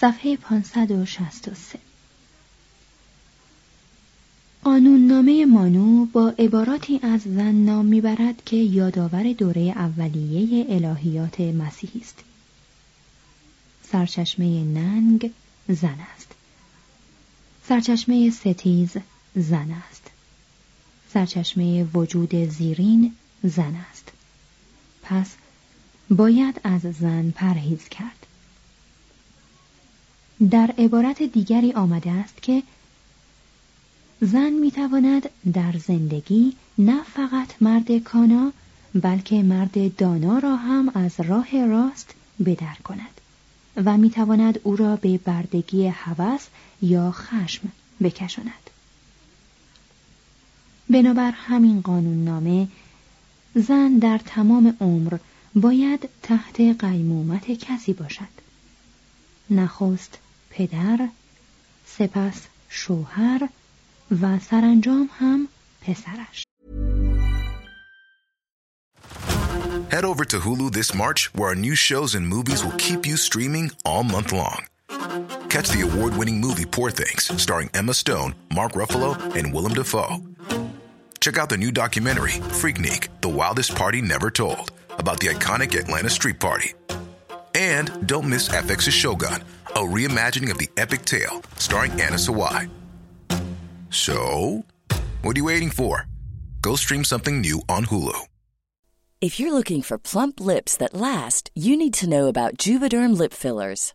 صفحه 563 قانوننامه مانو با عباراتی از زن نام می‌برد که یادآور دوره اولیه الهیات مسیحی است. سرچشمه ننگ زن است. سرچشمه ستیز زن است. سرچشمه وجود زیرین زن است. پس باید از زن پرهیز کرد. در عبارت دیگری آمده است که زن می‌تواند در زندگی نه فقط مرد کانا بلکه مرد دانا را هم از راه راست بدر کند و می‌تواند او را به بردگی هوس یا خشم بکشاند. بنابر همین قانون نامه زن در تمام عمر باید تحت قیمومت کسی باشد. نخست پدر سپس شوهر و سرانجام هم پسرش Head over to Hulu this March, where our new shows and movies will keep you streaming all month long. Catch the award winning movie Poor Things, starring Emma Stone, Mark Ruffalo, and Willem Dafoe. Check out the new documentary, Freaknik The Wildest Party Never Told, about the iconic Atlanta Street Party. And don't miss FX's Shogun, a reimagining of the epic tale starring Anna Sawai. So, what are you waiting for? Go stream something new on Hulu. If you're looking for plump lips that last, you need to know about Juvederm lip fillers.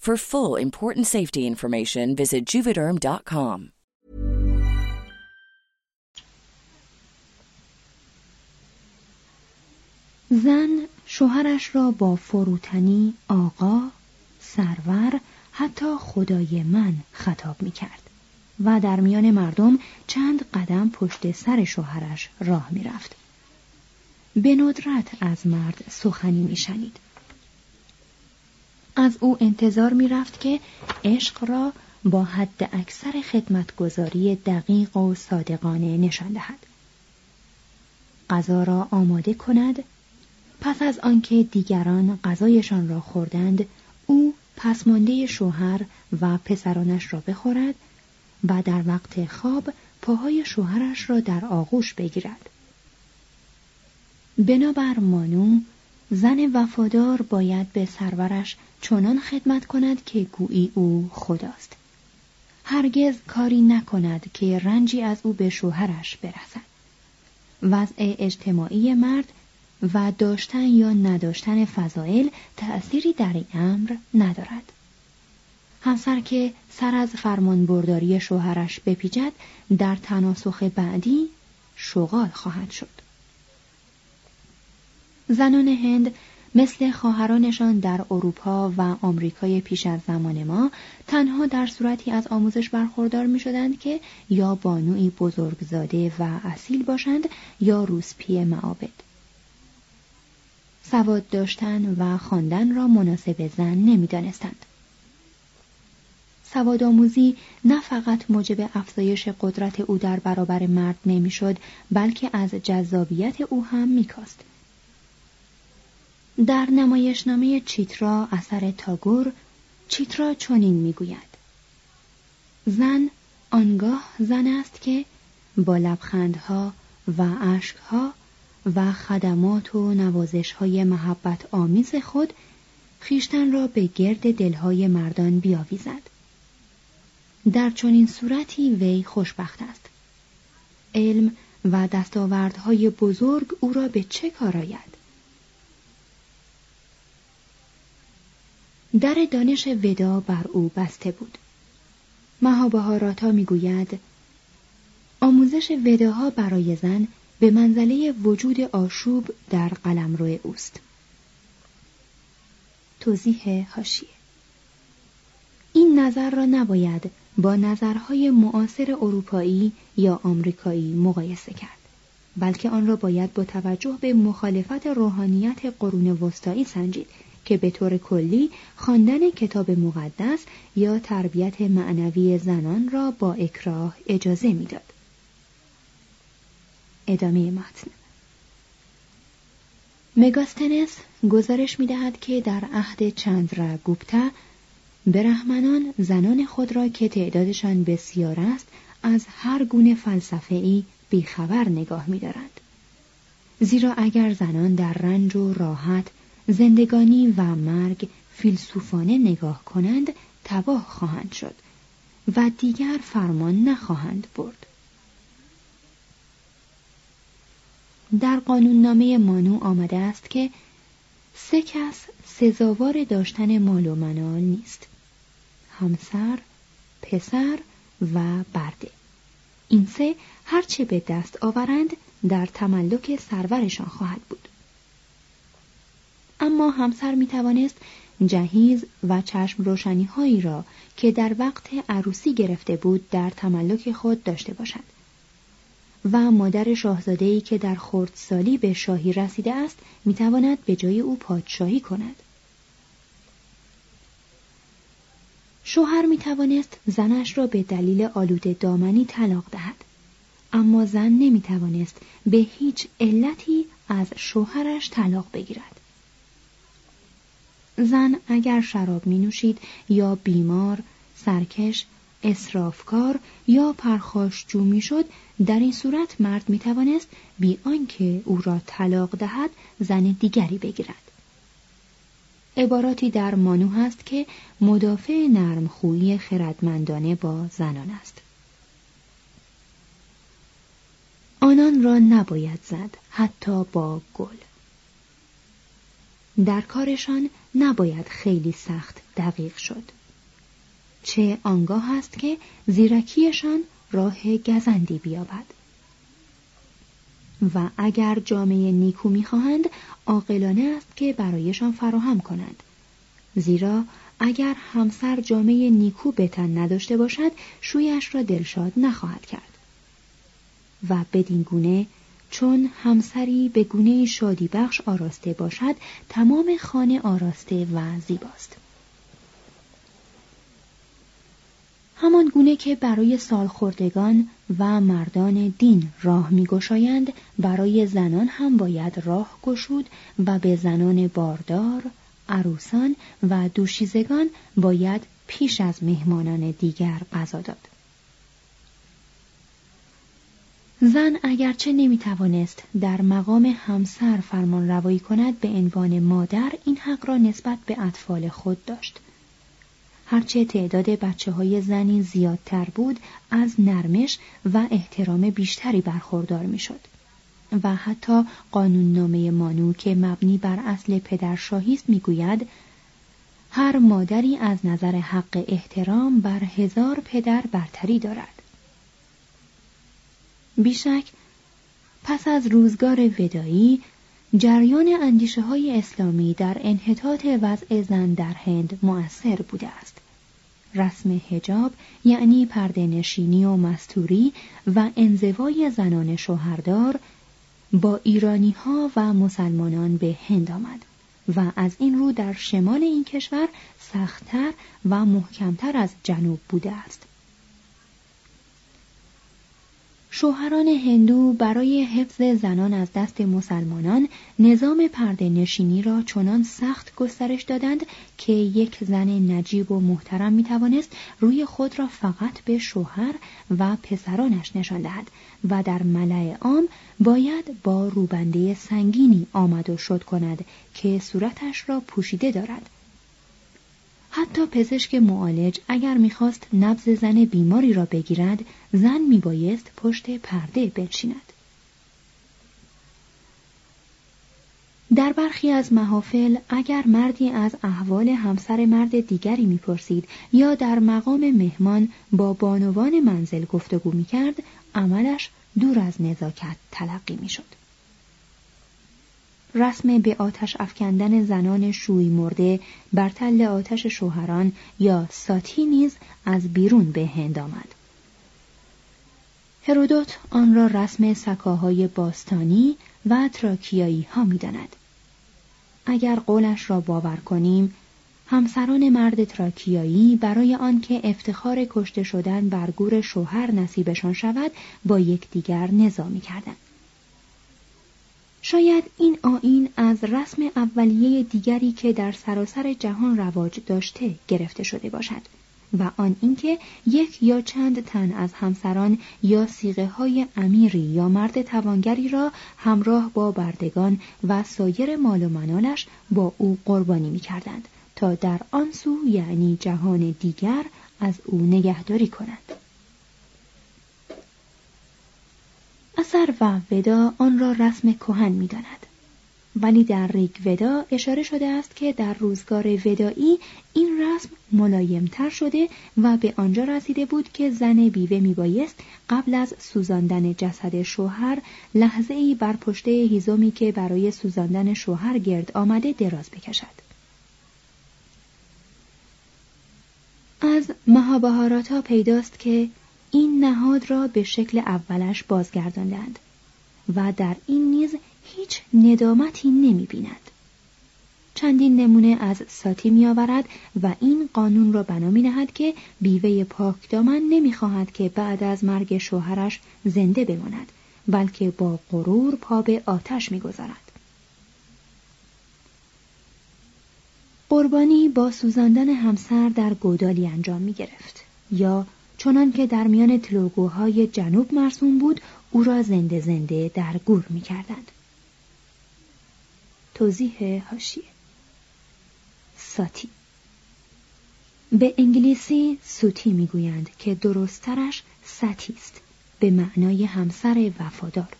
For full important safety information, visit juvederm.com. زن شوهرش را با فروتنی آقا سرور حتی خدای من خطاب می کرد و در میان مردم چند قدم پشت سر شوهرش راه می‌رفت. به ندرت از مرد سخنی میشنید. از او انتظار می‌رفت که عشق را با حد اکثر خدمتگذاری دقیق و صادقانه نشان دهد. غذا را آماده کند پس از آنکه دیگران غذایشان را خوردند او پسمانده شوهر و پسرانش را بخورد و در وقت خواب پاهای شوهرش را در آغوش بگیرد بنابر مانو زن وفادار باید به سرورش چنان خدمت کند که گویی او خداست. هرگز کاری نکند که رنجی از او به شوهرش برسد. وضع اجتماعی مرد و داشتن یا نداشتن فضائل تأثیری در این امر ندارد. همسر که سر از فرمانبرداری شوهرش بپیچد در تناسخ بعدی شغال خواهد شد. زنان هند مثل خواهرانشان در اروپا و آمریکای پیش از زمان ما تنها در صورتی از آموزش برخوردار می شدند که یا بانوی بزرگزاده و اصیل باشند یا روسپی معابد. سواد داشتن و خواندن را مناسب زن نمی‌دانستند. سواد آموزی نه فقط موجب افزایش قدرت او در برابر مرد نمی‌شد بلکه از جذابیت او هم میکاست. در نمایشنامه چیترا اثر تاگور چیترا چنین می‌گوید. زن آنگاه زن است که با لبخندها و اشکها و خدمات و نوازشهای محبت آمیز خود خیشتن را به گرد دلهای مردان بیاویزد. در چنین صورتی وی خوشبخت است. علم و دستاوردهای بزرگ او را به چه کار آید؟ در دانش ودا بر او بسته بود. مهابهاراتا می‌گوید آموزش وداها برای زن به منزله وجود آشوب در قلمرو اوست. توضیح هاشیه این نظر را نباید با نظرهای معاصر اروپایی یا آمریکایی مقایسه کرد بلکه آن را باید با توجه به مخالفت روحانیت قرون وسطایی سنجید. که به طور کلی خواندن کتاب مقدس یا تربیت معنوی زنان را با اکراه اجازه می‌داد. ادامه متن مگاستنس گزارش می دهد که در عهد چندرا گوپتا برهمنان زنان خود را که تعدادشان بسیار است از هر گونه فلسفه ای بیخبر نگاه می دارند. زیرا اگر زنان در رنج و راحت زندگانی و مرگ فیلسوفانه نگاه کنند تباه خواهند شد و دیگر فرمان نخواهند برد. در قانوننامه مانو آمده است که سه کس سزاوار داشتن مال و منال نیست همسر پسر و برده. این سه هرچه به دست آورند در تملک سرورشان خواهد بود. اما همسر می توانست جهیز و چشم روشنی هایی را که در وقت عروسی گرفته بود در تملک خود داشته باشد. و مادر شاهزاده‌ای که در خردسالی به شاهی رسیده است می‌تواند به جای او پادشاهی کند. شوهر می توانست زنش را به دلیل آلوده دامنی طلاق دهد. اما زن نمی توانست به هیچ علتی از شوهرش طلاق بگیرد. زن اگر شراب می نوشید یا بیمار، سرکش، اسرافکار یا پرخاشجو می شد در این صورت مرد می توانست بی آنکه او را طلاق دهد زن دیگری بگیرد. عباراتی در مانو هست که مدافع نرمخویی خردمندانه با زنان است. آنان را نباید زد حتی با گل. در کارشان نباید خیلی سخت دقیق شد. چه آنگاه است که زیرکیشان راه گزندی بیابد. و اگر جامعه نیکو می‌خواهند عاقلانه است که برایشان فراهم کنند. زیرا اگر همسر جامعه نیکو به تن نداشته باشد شویش را دلشاد نخواهد کرد. و بدین گونه چون همسری به گونه شادی بخش آراسته باشد تمام خانه آراسته و زیباست. همان گونه که برای سالخوردگان و مردان دین راه میگشایند برای زنان هم باید راه گشود و به زنان باردار عروسان و دوشیزگان باید پیش از مهمانان دیگر غذا داد. زن اگرچه نمی‌توانست در مقام همسر فرمان روایی کند به عنوان مادر این حق را نسبت به اطفال خود داشت. هرچه تعداد بچه های زنی زیادتر بود از نرمش و احترام بیشتری برخوردار می‌شد. و حتی قانوننامه مانو که مبنی بر اصل پدرشاهی است می‌گوید هر مادری از نظر حق احترام بر هزار پدر برتری دارد. بیشک پس از روزگار ودایی جریان اندیشه های اسلامی در انحطاط وضع زن در هند مؤثر بوده است. رسم هجاب یعنی پرده نشینی و مستوری و انزوای زنان شوهردار با ایرانی ها و مسلمانان به هند آمد و از این رو در شمال این کشور سختتر و محکمتر از جنوب بوده است. شوهران هندو برای حفظ زنان از دست مسلمانان نظام پرده نشینی را چنان سخت گسترش دادند که یک زن نجیب و محترم می توانست روی خود را فقط به شوهر و پسرانش نشان دهد و در ملع عام باید با روبنده سنگینی آمد و شد کند که صورتش را پوشیده دارد. حتی پزشک معالج اگر می‌خواست نبز زن بیماری را بگیرد زن میبایست پشت پرده بنشیند. در برخی از محافل اگر مردی از احوال همسر مرد دیگری می‌پرسید یا در مقام مهمان با بانوان منزل گفتگو می‌کرد عملش دور از نزاکت تلقی می‌شد. رسم به آتش افکندن زنان شوی مرده بر تل آتش شوهران یا ساتی نیز از بیرون به هند آمد هرودوت آن را رسم سکاهای باستانی و تراکیایی ها می داند. اگر قولش را باور کنیم همسران مرد تراکیایی برای آنکه افتخار کشته شدن بر گور شوهر نصیبشان شود با یکدیگر نظامی کردند شاید این آین از رسم اولیه دیگری که در سراسر جهان رواج داشته گرفته شده باشد و آن اینکه یک یا چند تن از همسران یا سیغه های امیری یا مرد توانگری را همراه با بردگان و سایر مال و منالش با او قربانی می کردند تا در آن سو یعنی جهان دیگر از او نگهداری کنند. اثر و ودا آن را رسم کهن می داند. ولی در ریگ ودا اشاره شده است که در روزگار ودایی این رسم ملایمتر شده و به آنجا رسیده بود که زن بیوه می بایست قبل از سوزاندن جسد شوهر لحظه ای بر پشته هیزومی که برای سوزاندن شوهر گرد آمده دراز بکشد. از مهابهاراتا پیداست که این نهاد را به شکل اولش بازگرداندند و در این نیز هیچ ندامتی نمی بیند. چندین نمونه از ساتی می آورد و این قانون را بنا می نهد که بیوه پاکدامن نمی خواهد که بعد از مرگ شوهرش زنده بماند بلکه با غرور پا به آتش می گذارد. قربانی با سوزاندن همسر در گودالی انجام می گرفت یا چنان که در میان تلوگوهای جنوب مرسوم بود او را زنده زنده در گور می کردند. توضیح هاشیه. ساتی. به انگلیسی سوتی می‌گویند که درستترش ستی است به معنای همسر وفادار.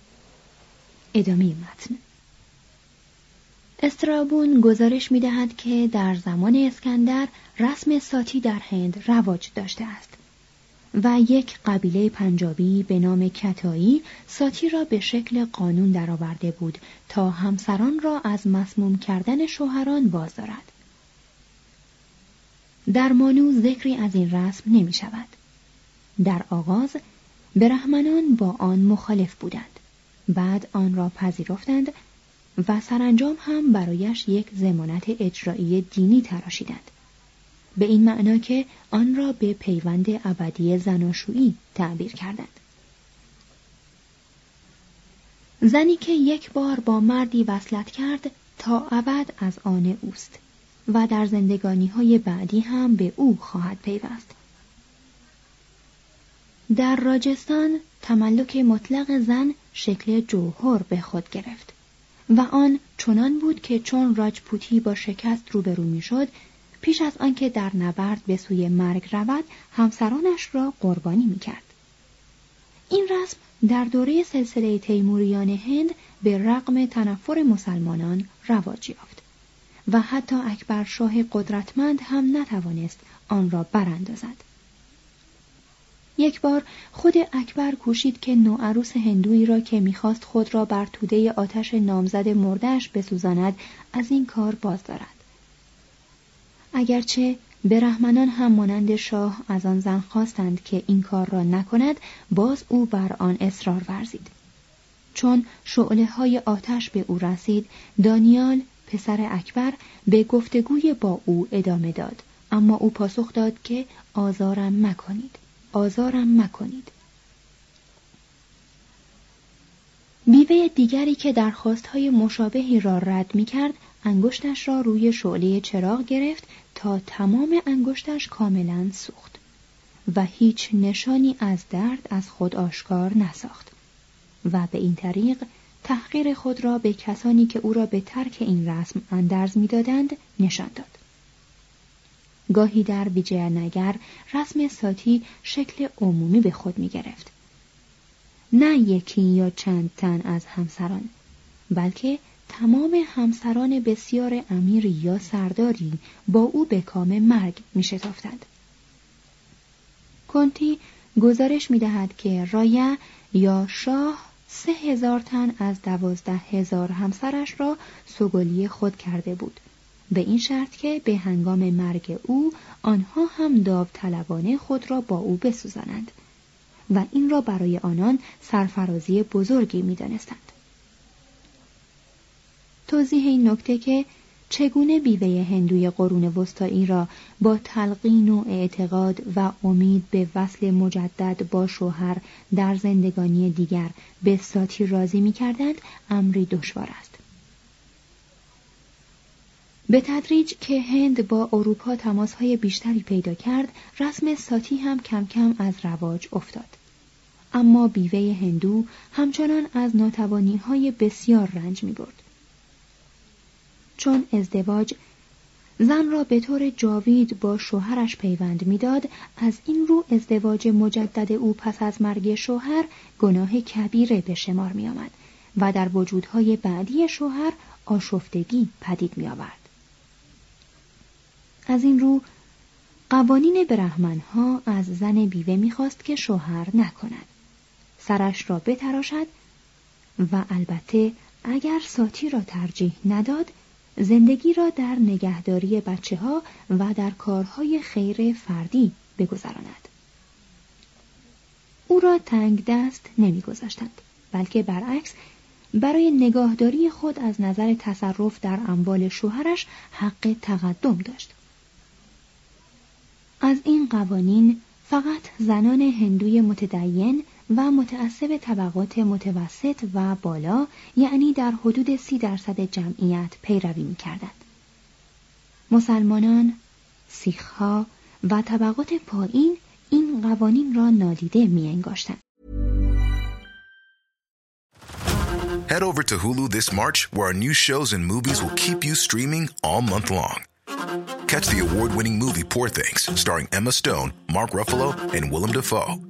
ادامه متن. استرابون گزارش می دهد که در زمان اسکندر رسم ساتی در هند رواج داشته است. و یک قبیله پنجابی به نام کتایی ساتی را به شکل قانون درآورده بود تا همسران را از مسموم کردن شوهران باز دارد. در مانو ذکری از این رسم نمی شود. در آغاز برهمنان با آن مخالف بودند بعد آن را پذیرفتند و سرانجام هم برایش یک زمانت اجرایی دینی تراشیدند به این معنا که آن را به پیوند ابدی زناشویی تعبیر کردند. زنی که یک بار با مردی وصلت کرد تا ابد از آن اوست و در زندگانی های بعدی هم به او خواهد پیوست. در راجستان تملک مطلق زن شکل جوهر به خود گرفت و آن چنان بود که چون راجپوتی با شکست روبرو می‌شد پیش از آنکه در نبرد به سوی مرگ رود همسرانش را قربانی می‌کرد این رسم در دوره سلسله تیموریان هند به رغم تنفر مسلمانان رواج یافت و حتی اکبر شاه قدرتمند هم نتوانست آن را براندازد یک بار خود اکبر کوشید که نوعروس هندویی را که می‌خواست خود را بر توده آتش نامزد مردش بسوزاند از این کار باز دارد. اگرچه برهمنان هم مانند شاه از آن زن خواستند که این کار را نکند باز او بر آن اصرار ورزید. چون شعله های آتش به او رسید دانیال پسر اکبر به گفتگوی با او ادامه داد. اما او پاسخ داد که آزارم مکنید. آزارم مکنید. بیوه دیگری که درخواستهای مشابهی را رد می کرد انگشتش را روی شعله چراغ گرفت تا تمام انگشتش کاملا سوخت و هیچ نشانی از درد از خود آشکار نساخت و به این طریق تحقیر خود را به کسانی که او را به ترک این رسم اندرز می‌دادند نشان داد گاهی در نگر رسم ساتی شکل عمومی به خود می گرفت. نه یکی یا چند تن از همسران بلکه تمام همسران بسیار امیر یا سرداری با او به کام مرگ می شتافتند. کنتی گزارش می دهد که رایه یا شاه سه هزار تن از دوازده هزار همسرش را سگلی خود کرده بود به این شرط که به هنگام مرگ او آنها هم داوطلبانه خود را با او بسوزانند و این را برای آنان سرفرازی بزرگی می‌دانستند توضیح این نکته که چگونه بیوه هندوی قرون وسطایی را با تلقین و اعتقاد و امید به وصل مجدد با شوهر در زندگانی دیگر به ساتی راضی می کردند امری دشوار است. به تدریج که هند با اروپا تماسهای بیشتری پیدا کرد رسم ساتی هم کم کم از رواج افتاد اما بیوه هندو همچنان از ناتوانی های بسیار رنج می برد. چون ازدواج زن را به طور جاوید با شوهرش پیوند می‌داد از این رو ازدواج مجدد او پس از مرگ شوهر گناه کبیره به شمار می آمد و در وجودهای بعدی شوهر آشفتگی پدید می آورد. از این رو قوانین برهمنها از زن بیوه می‌خواست که شوهر نکند سرش را بتراشد و البته اگر ساتی را ترجیح نداد زندگی را در نگهداری بچه ها و در کارهای خیر فردی بگذراند. او را تنگ دست نمیگذاشتند بلکه برعکس برای نگاهداری خود از نظر تصرف در اموال شوهرش حق تقدم داشت. از این قوانین فقط زنان هندوی متدین و متعصب طبقات متوسط و بالا یعنی در حدود سی درصد جمعیت پیروی می کردند. مسلمانان، سیخها و طبقات پایین این قوانین را نادیده می انگاشتند. Head over to Hulu this March where our new shows and movies will keep you streaming all month long. Catch the award-winning movie Poor Things, starring Emma Stone, Mark Ruffalo, and Willem Dafoe.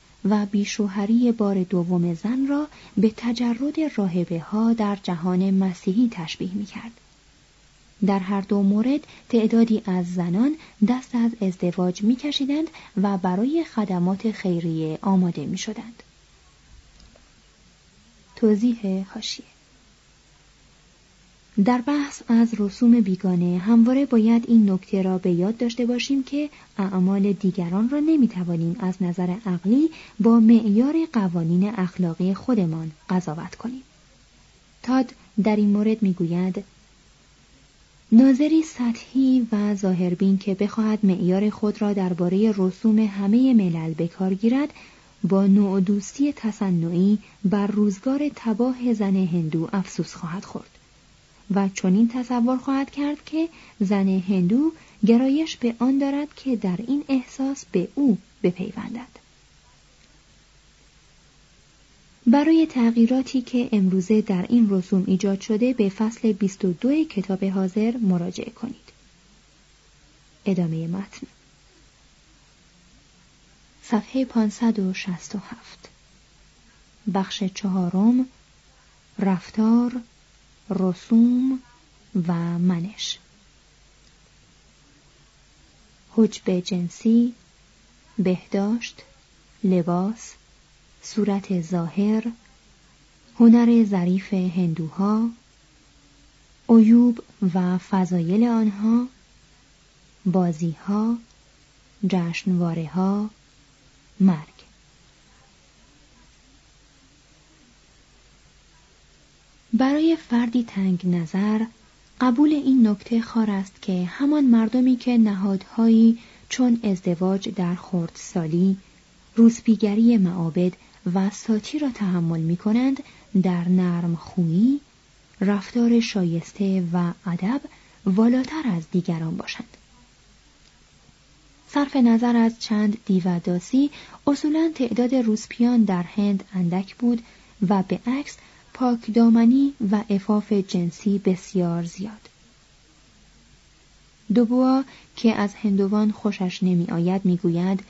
و بیشوهری بار دوم زن را به تجرد راهبه ها در جهان مسیحی تشبیه می کرد. در هر دو مورد تعدادی از زنان دست از ازدواج می کشیدند و برای خدمات خیریه آماده می شدند. توضیح هاشیه در بحث از رسوم بیگانه همواره باید این نکته را به یاد داشته باشیم که اعمال دیگران را نمی‌توانیم از نظر عقلی با معیار قوانین اخلاقی خودمان قضاوت کنیم. تاد در این مورد می‌گوید ناظری سطحی و ظاهربین که بخواهد معیار خود را درباره رسوم همه ملل به کار گیرد با نوع دوستی تصنعی بر روزگار تباه زن هندو افسوس خواهد خورد و چنین تصور خواهد کرد که زن هندو گرایش به آن دارد که در این احساس به او بپیوندد. برای تغییراتی که امروزه در این رسوم ایجاد شده به فصل 22 کتاب حاضر مراجعه کنید. ادامه متن. صفحه 567 بخش چهارم. رفتار رسوم و منش. حجب جنسی بهداشت لباس صورت ظاهر هنر ظریف هندوها عیوب و فضایل آنها بازیها جشنواره ها مرگ. برای فردی تنگ نظر قبول این نکته خار است که همان مردمی که نهادهایی چون ازدواج در خردسالی روسپیگری معابد و ساتی را تحمل می کنند در نرم خویی رفتار شایسته و ادب والاتر از دیگران باشند. صرف نظر از چند دیوداسی اصولا تعداد روسپیان در هند اندک بود و به عکس پاکدامنی و افاف جنسی بسیار زیاد دوبوا که از هندوان خوشش نمی آید می گوید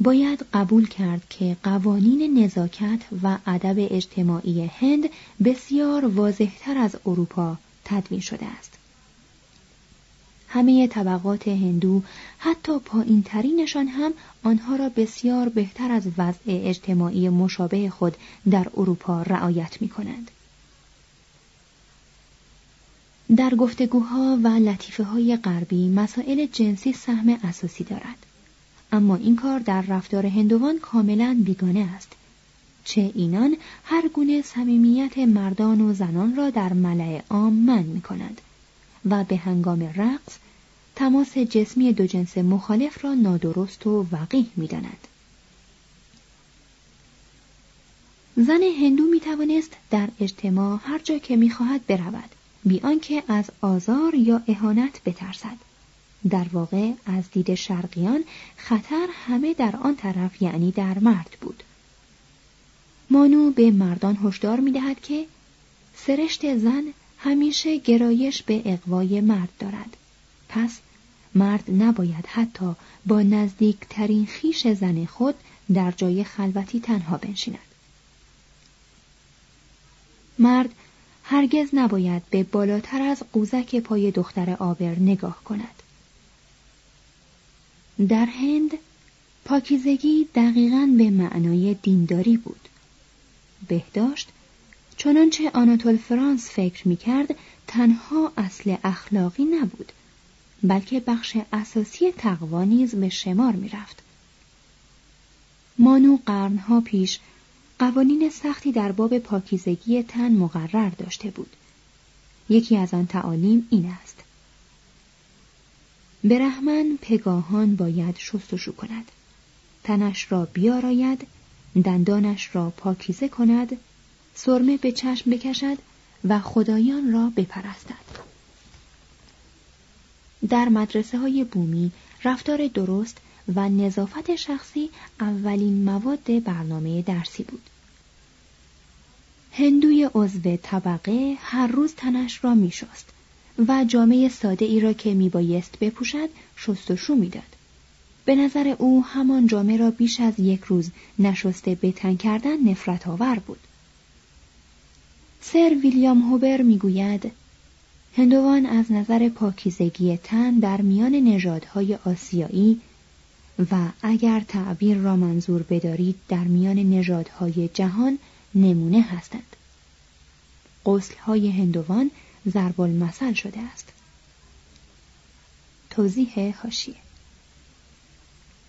باید قبول کرد که قوانین نزاکت و ادب اجتماعی هند بسیار واضحتر از اروپا تدوین شده است. همه طبقات هندو حتی پایین ترینشان هم آنها را بسیار بهتر از وضع اجتماعی مشابه خود در اروپا رعایت می کنند. در گفتگوها و لطیفه های غربی مسائل جنسی سهم اساسی دارد. اما این کار در رفتار هندوان کاملا بیگانه است چه اینان هر گونه صمیمیت مردان و زنان را در ملع عام من می کنند و به هنگام رقص تماس جسمی دو جنس مخالف را نادرست و وقیح می داند. زن هندو می توانست در اجتماع هر جا که می خواهد برود بی آنکه از آزار یا اهانت بترسد در واقع از دید شرقیان خطر همه در آن طرف یعنی در مرد بود مانو به مردان هشدار می‌دهد که سرشت زن همیشه گرایش به اقوای مرد دارد. پس مرد نباید حتی با نزدیکترین خیش زن خود در جای خلوتی تنها بنشیند. مرد هرگز نباید به بالاتر از قوزک پای دختر آبر نگاه کند. در هند پاکیزگی دقیقا به معنای دینداری بود. بهداشت چنانچه آناتول فرانس فکر می کرد تنها اصل اخلاقی نبود بلکه بخش اساسی تقوا نیز به شمار می رفت. مانو قرنها پیش قوانین سختی در باب پاکیزگی تن مقرر داشته بود. یکی از آن تعالیم این است. برهمن پگاهان باید شستشو کند تنش را بیاراید دندانش را پاکیزه کند سرمه به چشم بکشد و خدایان را بپرستد در مدرسه های بومی رفتار درست و نظافت شخصی اولین مواد برنامه درسی بود هندوی عضو طبقه هر روز تنش را می و جامعه ساده ای را که می بایست بپوشد شستشو می‌داد. به نظر او همان جامه را بیش از یک روز نشسته به تن کردن نفرت آور بود. سر ویلیام هوبر می‌گوید هندوان از نظر پاکیزگی تن در میان نژادهای آسیایی و اگر تعبیر را منظور بدارید در میان نژادهای جهان نمونه هستند. های هندوان ضرب المثل شده است. توضیح هاشیه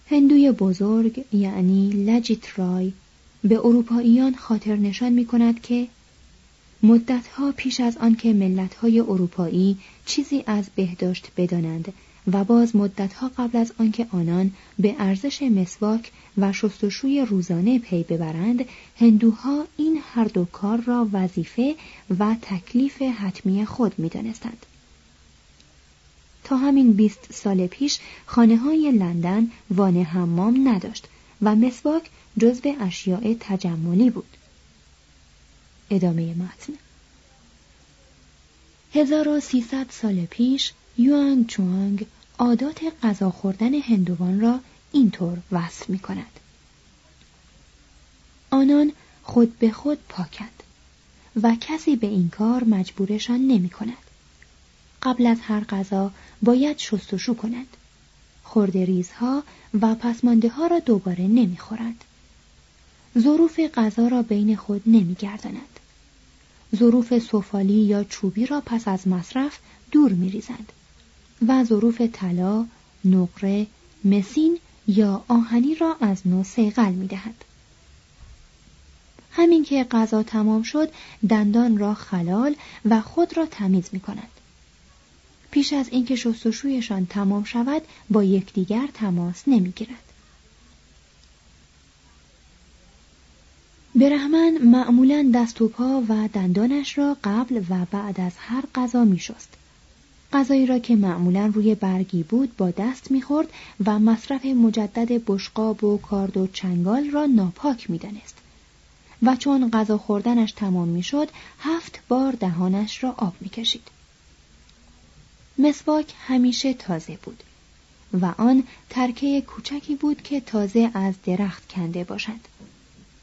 هندوی بزرگ یعنی لجیت رای به اروپاییان خاطر نشان می کند که مدتها پیش از آنکه ملتهای اروپایی چیزی از بهداشت بدانند و باز مدتها قبل از آنکه آنان به ارزش مسواک و شستشوی روزانه پی ببرند هندوها این هر دو کار را وظیفه و تکلیف حتمی خود می‌دانستند تا همین بیست سال پیش خانه های لندن وانه حمام نداشت و مسواک جزو اشیاء تجملی بود. ادامه متن 1300 سال پیش یوانگ چوانگ عادات غذا خوردن هندوان را اینطور وصف می کند. آنان خود به خود پاکند و کسی به این کار مجبورشان نمی کند. قبل از هر غذا باید شستشو کنند. خورده ریزها و پسمانده ها را دوباره نمی‌خورند. ظروف غذا را بین خود نمیگردانند. ظروف سفالی یا چوبی را پس از مصرف دور میریزند و ظروف طلا، نقره، مسین یا آهنی را از نو سیغل می‌دهند. همین که غذا تمام شد دندان را خلال و خود را تمیز می کنند. پیش از اینکه شستشویشان تمام شود با یکدیگر تماس نمی‌گیرد برهمن معمولا دست و پا و دندانش را قبل و بعد از هر غذا میشست. غذایی را که معمولا روی برگی بود با دست می‌خورد و مصرف مجدد بشقاب و کارد و چنگال را ناپاک می‌دانست. و چون غذا خوردنش تمام می‌شد هفت بار دهانش را آب می‌کشید. مسواک همیشه تازه بود و آن ترکه کوچکی بود که تازه از درخت کنده باشد.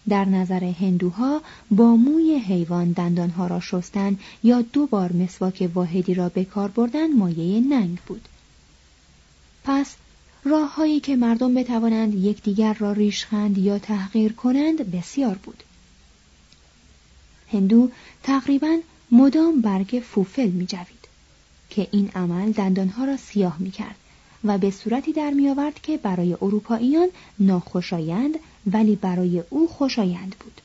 در نظر هندوها با موی حیوان دندانها را شستن یا دو بار مسواک واحدی را به کار بردن مایه ننگ بود پس راههایی که مردم بتوانند یکدیگر را ریشخند یا تحقیر کنند بسیار بود هندو تقریبا مدام برگ فوفل می جوید. که این عمل دندانها را سیاه می کرد و به صورتی در می آورد که برای اروپاییان ناخوشایند ولی برای او خوشایند بود.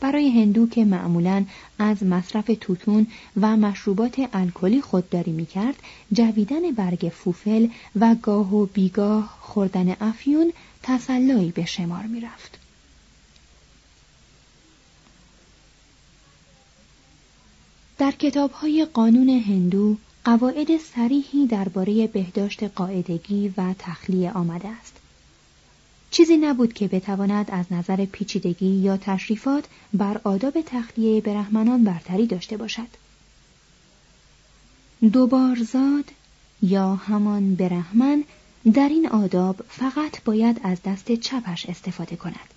برای هندو که معمولا از مصرف توتون و مشروبات الکلی خودداری می کرد جویدن برگ فوفل و گاه و بیگاه خوردن افیون تسلایی به شمار می رفت. در های قانون هندو قواعد سریحی درباره بهداشت قاعدگی و تخلیه آمده است. چیزی نبود که بتواند از نظر پیچیدگی یا تشریفات بر آداب تخلیه برهمنان برتری داشته باشد. دوبارزاد یا همان برهمن در این آداب فقط باید از دست چپش استفاده کند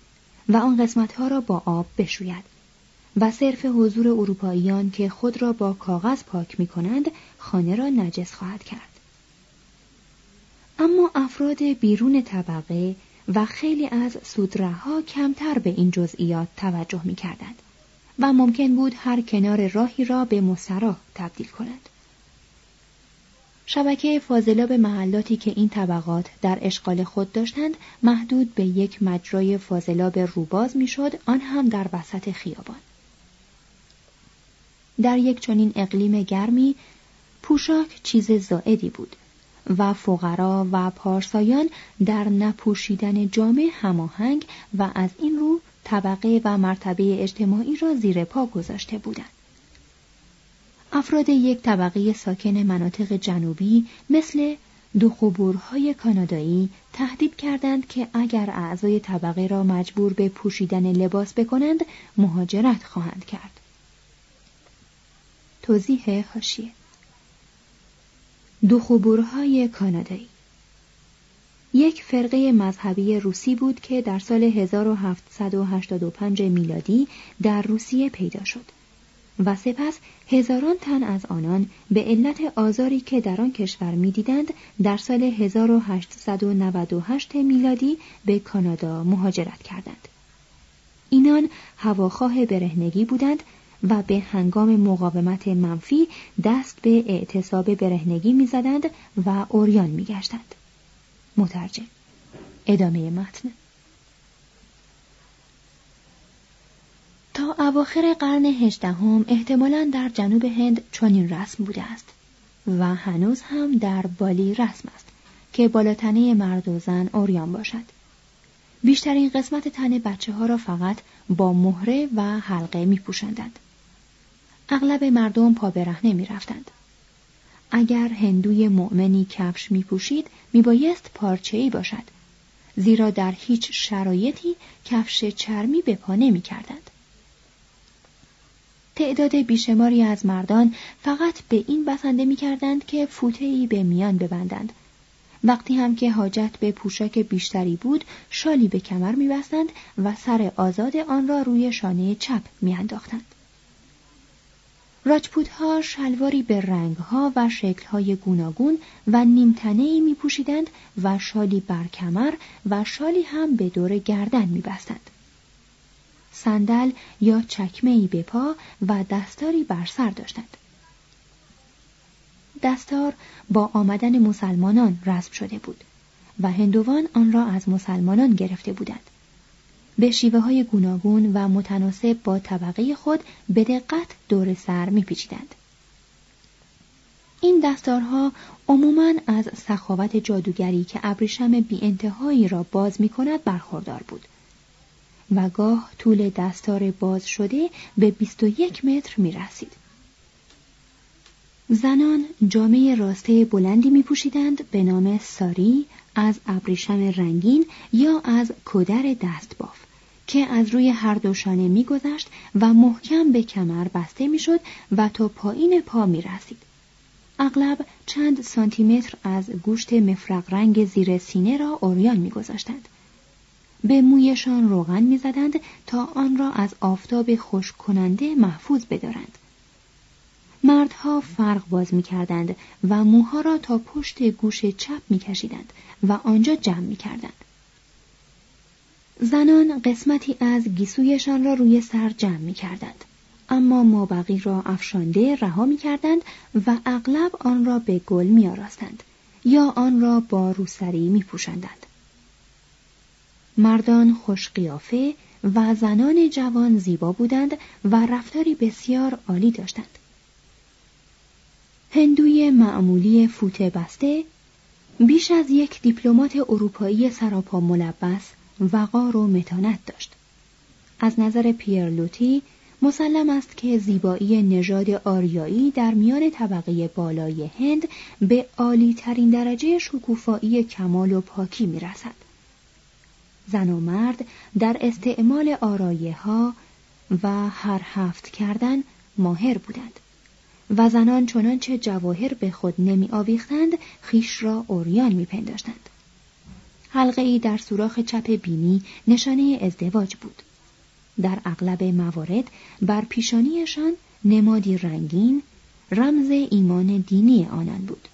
و آن قسمتها را با آب بشوید و صرف حضور اروپاییان که خود را با کاغذ پاک می کنند خانه را نجس خواهد کرد. اما افراد بیرون طبقه و خیلی از سودرهها کمتر به این جزئیات توجه می کردند و ممکن بود هر کنار راهی را به مستراح تبدیل کنند. شبکه فاضلاب محلاتی که این طبقات در اشغال خود داشتند محدود به یک مجرای فاضلاب روباز می‌شد آن هم در وسط خیابان در یک چنین اقلیم گرمی پوشاک چیز زائدی بود و فقرا و پارسایان در نپوشیدن جامعه هماهنگ و از این رو طبقه و مرتبه اجتماعی را زیر پا گذاشته بودند. افراد یک طبقه ساکن مناطق جنوبی مثل دو کانادایی تهدید کردند که اگر اعضای طبقه را مجبور به پوشیدن لباس بکنند مهاجرت خواهند کرد. توضیح هاشیه دو خبورهای کانادایی یک فرقه مذهبی روسی بود که در سال 1785 میلادی در روسیه پیدا شد و سپس هزاران تن از آنان به علت آزاری که در آن کشور می‌دیدند در سال 1898 میلادی به کانادا مهاجرت کردند. اینان هواخواه برهنگی بودند و به هنگام مقاومت منفی دست به اعتصاب برهنگی می‌زدند و اوریان میگشتند. مترجم ادامه متن تا اواخر قرن هجدهم احتمالا در جنوب هند چنین رسم بوده است و هنوز هم در بالی رسم است که بالاتنه مرد و زن اوریان باشد بیشترین قسمت تن بچه ها را فقط با مهره و حلقه می پوشندند. اغلب مردم پا برهنه می رفتند. اگر هندوی مؤمنی کفش می پوشید می بایست پارچه ای باشد. زیرا در هیچ شرایطی کفش چرمی به پا نمی کردند. تعداد بیشماری از مردان فقط به این بسنده می کردند که فوته ای به میان ببندند. وقتی هم که حاجت به پوشاک بیشتری بود شالی به کمر می بستند و سر آزاد آن را روی شانه چپ می انداختند. راجپوت ها شلواری به رنگ ها و شکل های گوناگون و نیمتنه می پوشیدند و شالی بر کمر و شالی هم به دور گردن می بستند. صندل یا چکمه ای به پا و دستاری بر سر داشتند. دستار با آمدن مسلمانان رسم شده بود و هندوان آن را از مسلمانان گرفته بودند. به شیوه های گوناگون و متناسب با طبقه خود به دقت دور سر میپیچیدند. این دستارها عموماً از سخاوت جادوگری که ابریشم بی انتهایی را باز می کند برخوردار بود و گاه طول دستار باز شده به 21 متر می رسید. زنان جامعه راسته بلندی می پوشیدند به نام ساری از ابریشم رنگین یا از کدر دستباف که از روی هر دو شانه میگذشت و محکم به کمر بسته می‌شد و تا پایین پا می رسید. اغلب چند سانتیمتر از گوشت مفرق رنگ زیر سینه را اوریان میگذاشتند. به مویشان روغن می‌زدند تا آن را از آفتاب خشک کننده محفوظ بدارند. مردها فرق باز می کردند و موها را تا پشت گوش چپ می کشیدند و آنجا جمع می کردند. زنان قسمتی از گیسویشان را روی سر جمع می کردند. اما مابقی را افشانده رها می کردند و اغلب آن را به گل می آراستند یا آن را با روسری می پوشندند. مردان خوش قیافه و زنان جوان زیبا بودند و رفتاری بسیار عالی داشتند. هندوی معمولی فوته بسته بیش از یک دیپلمات اروپایی سراپا ملبس وقار و متانت داشت از نظر پیرلوتی مسلم است که زیبایی نژاد آریایی در میان طبقه بالای هند به عالی ترین درجه شکوفایی کمال و پاکی می رسد. زن و مرد در استعمال آرایه ها و هر هفت کردن ماهر بودند. و زنان چنانچه جواهر به خود نمی آویختند خیش را اوریان می پنداشتند. حلقه ای در سوراخ چپ بینی نشانه ازدواج بود. در اغلب موارد بر پیشانیشان نمادی رنگین رمز ایمان دینی آنان بود.